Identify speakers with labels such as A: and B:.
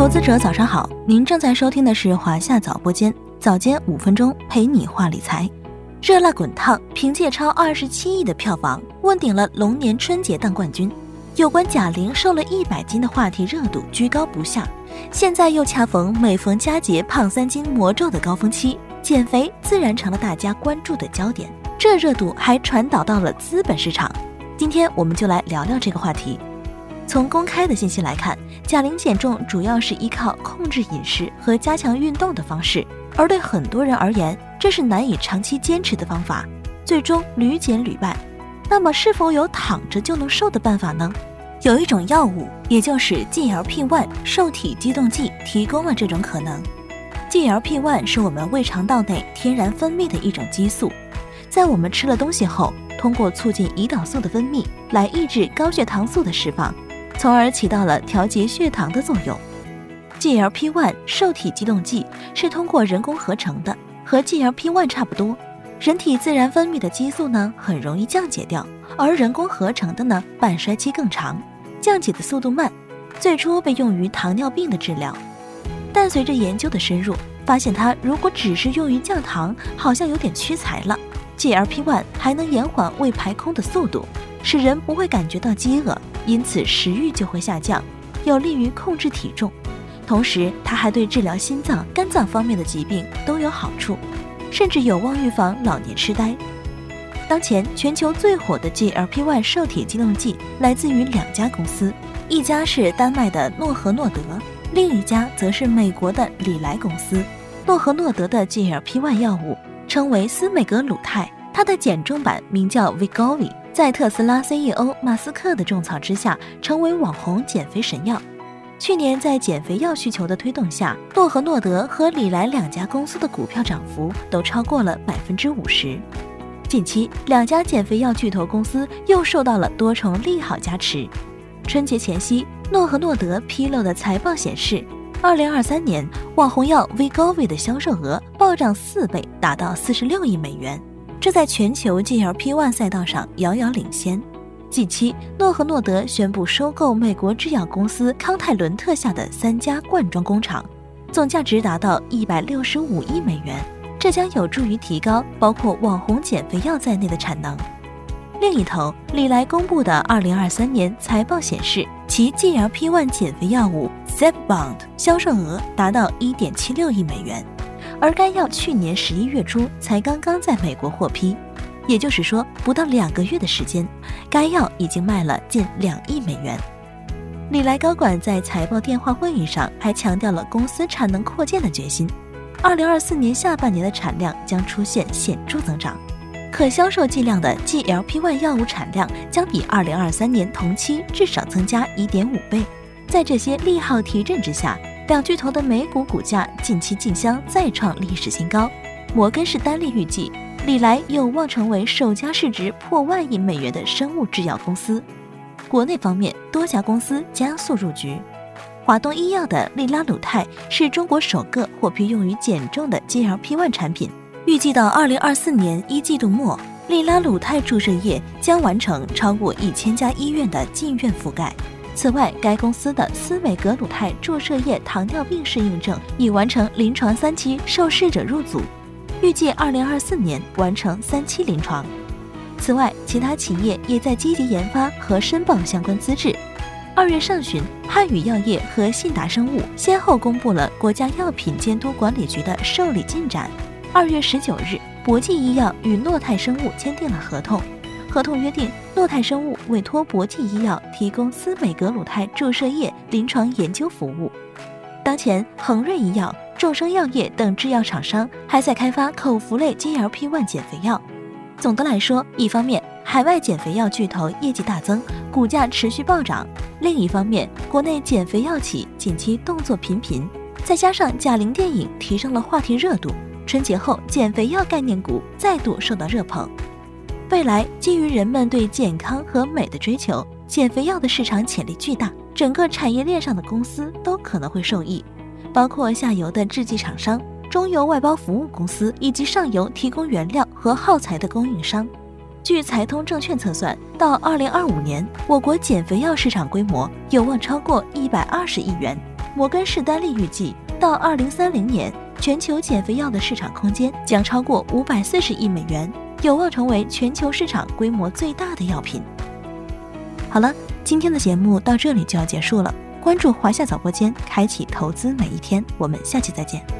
A: 投资者早上好，您正在收听的是华夏早播间，早间五分钟陪你话理财。热辣滚烫，凭借超二十七亿的票房，问鼎了龙年春节档冠军。有关贾玲瘦了一百斤的话题热度居高不下，现在又恰逢每逢佳节胖三斤魔咒的高峰期，减肥自然成了大家关注的焦点。这热度还传导到了资本市场。今天我们就来聊聊这个话题。从公开的信息来看，贾玲减重主要是依靠控制饮食和加强运动的方式，而对很多人而言，这是难以长期坚持的方法，最终屡减屡败。那么，是否有躺着就能瘦的办法呢？有一种药物，也就是 GLP-1 受体激动剂，提供了这种可能。GLP-1 是我们胃肠道内天然分泌的一种激素，在我们吃了东西后，通过促进胰岛素的分泌来抑制高血糖素的释放。从而起到了调节血糖的作用。GLP-1 受体激动剂是通过人工合成的，和 GLP-1 差不多。人体自然分泌的激素呢，很容易降解掉，而人工合成的呢，半衰期更长，降解的速度慢。最初被用于糖尿病的治疗，但随着研究的深入，发现它如果只是用于降糖，好像有点屈才了。GLP-1 还能延缓胃排空的速度，使人不会感觉到饥饿。因此食欲就会下降，有利于控制体重。同时，它还对治疗心脏、肝脏方面的疾病都有好处，甚至有望预防老年痴呆。当前全球最火的 GLP-1 受体激动剂来自于两家公司，一家是丹麦的诺和诺德，另一家则是美国的礼来公司。诺和诺德的 GLP-1 药物称为司美格鲁肽，它的减重版名叫 Vigovi。在特斯拉 CEO 马斯克的种草之下，成为网红减肥神药。去年在减肥药需求的推动下，诺和诺德和礼来两家公司的股票涨幅都超过了百分之五十。近期，两家减肥药巨头公司又受到了多重利好加持。春节前夕，诺和诺德披露的财报显示，二零二三年网红药 Vigovi 的销售额暴涨四倍，达到四十六亿美元。这在全球 GLP-1 赛道上遥遥领先。近期，诺和诺德宣布收购美国制药公司康泰伦特下的三家罐装工厂，总价值达到一百六十五亿美元。这将有助于提高包括网红减肥药在内的产能。另一头，李来公布的二零二三年财报显示，其 GLP-1 减肥药物 Zepbound 销售额达到一点七六亿美元。而该药去年十一月初才刚刚在美国获批，也就是说，不到两个月的时间，该药已经卖了近两亿美元。李来高管在财报电话会议上还强调了公司产能扩建的决心，二零二四年下半年的产量将出现显著增长，可销售剂量的 GLP-1 药物产量将比二零二三年同期至少增加一点五倍。在这些利好提振之下。两巨头的美股股价近期竞相再创历史新高。摩根士丹利预计，李来有望成为首家市值破万亿美元的生物制药公司。国内方面，多家公司加速入局。华东医药的利拉鲁肽是中国首个获批用于减重的 GLP-1 产品，预计到二零二四年一季度末，利拉鲁肽注射液将完成超过一千家医院的进院覆盖。此外，该公司的司美格鲁肽注射液糖尿病适应症已完成临床三期，受试者入组，预计二零二四年完成三期临床。此外，其他企业也在积极研发和申报相关资质。二月上旬，汉语药业和信达生物先后公布了国家药品监督管理局的受理进展。二月十九日，博济医药与诺泰生物签订了合同。合同约定，诺泰生物委托博济医药提供司美格鲁肽注射液临床研究服务。当前，恒瑞医药、众生药业等制药厂商还在开发口服类 GLP-1 减肥药。总的来说，一方面海外减肥药巨头业绩大增，股价持续暴涨；另一方面，国内减肥药企近期动作频频，再加上贾玲电影提升了话题热度，春节后减肥药概念股再度受到热捧。未来，基于人们对健康和美的追求，减肥药的市场潜力巨大，整个产业链上的公司都可能会受益，包括下游的制剂厂商、中游外包服务公司以及上游提供原料和耗材的供应商。据财通证券测算，到二零二五年，我国减肥药市场规模有望超过一百二十亿元，摩根士丹利预计，到二零三零年，全球减肥药的市场空间将超过五百四十亿美元，有望成为全球市场规模最大的药品。好了，今天的节目到这里就要结束了。关注华夏早播间，开启投资每一天。我们下期再见。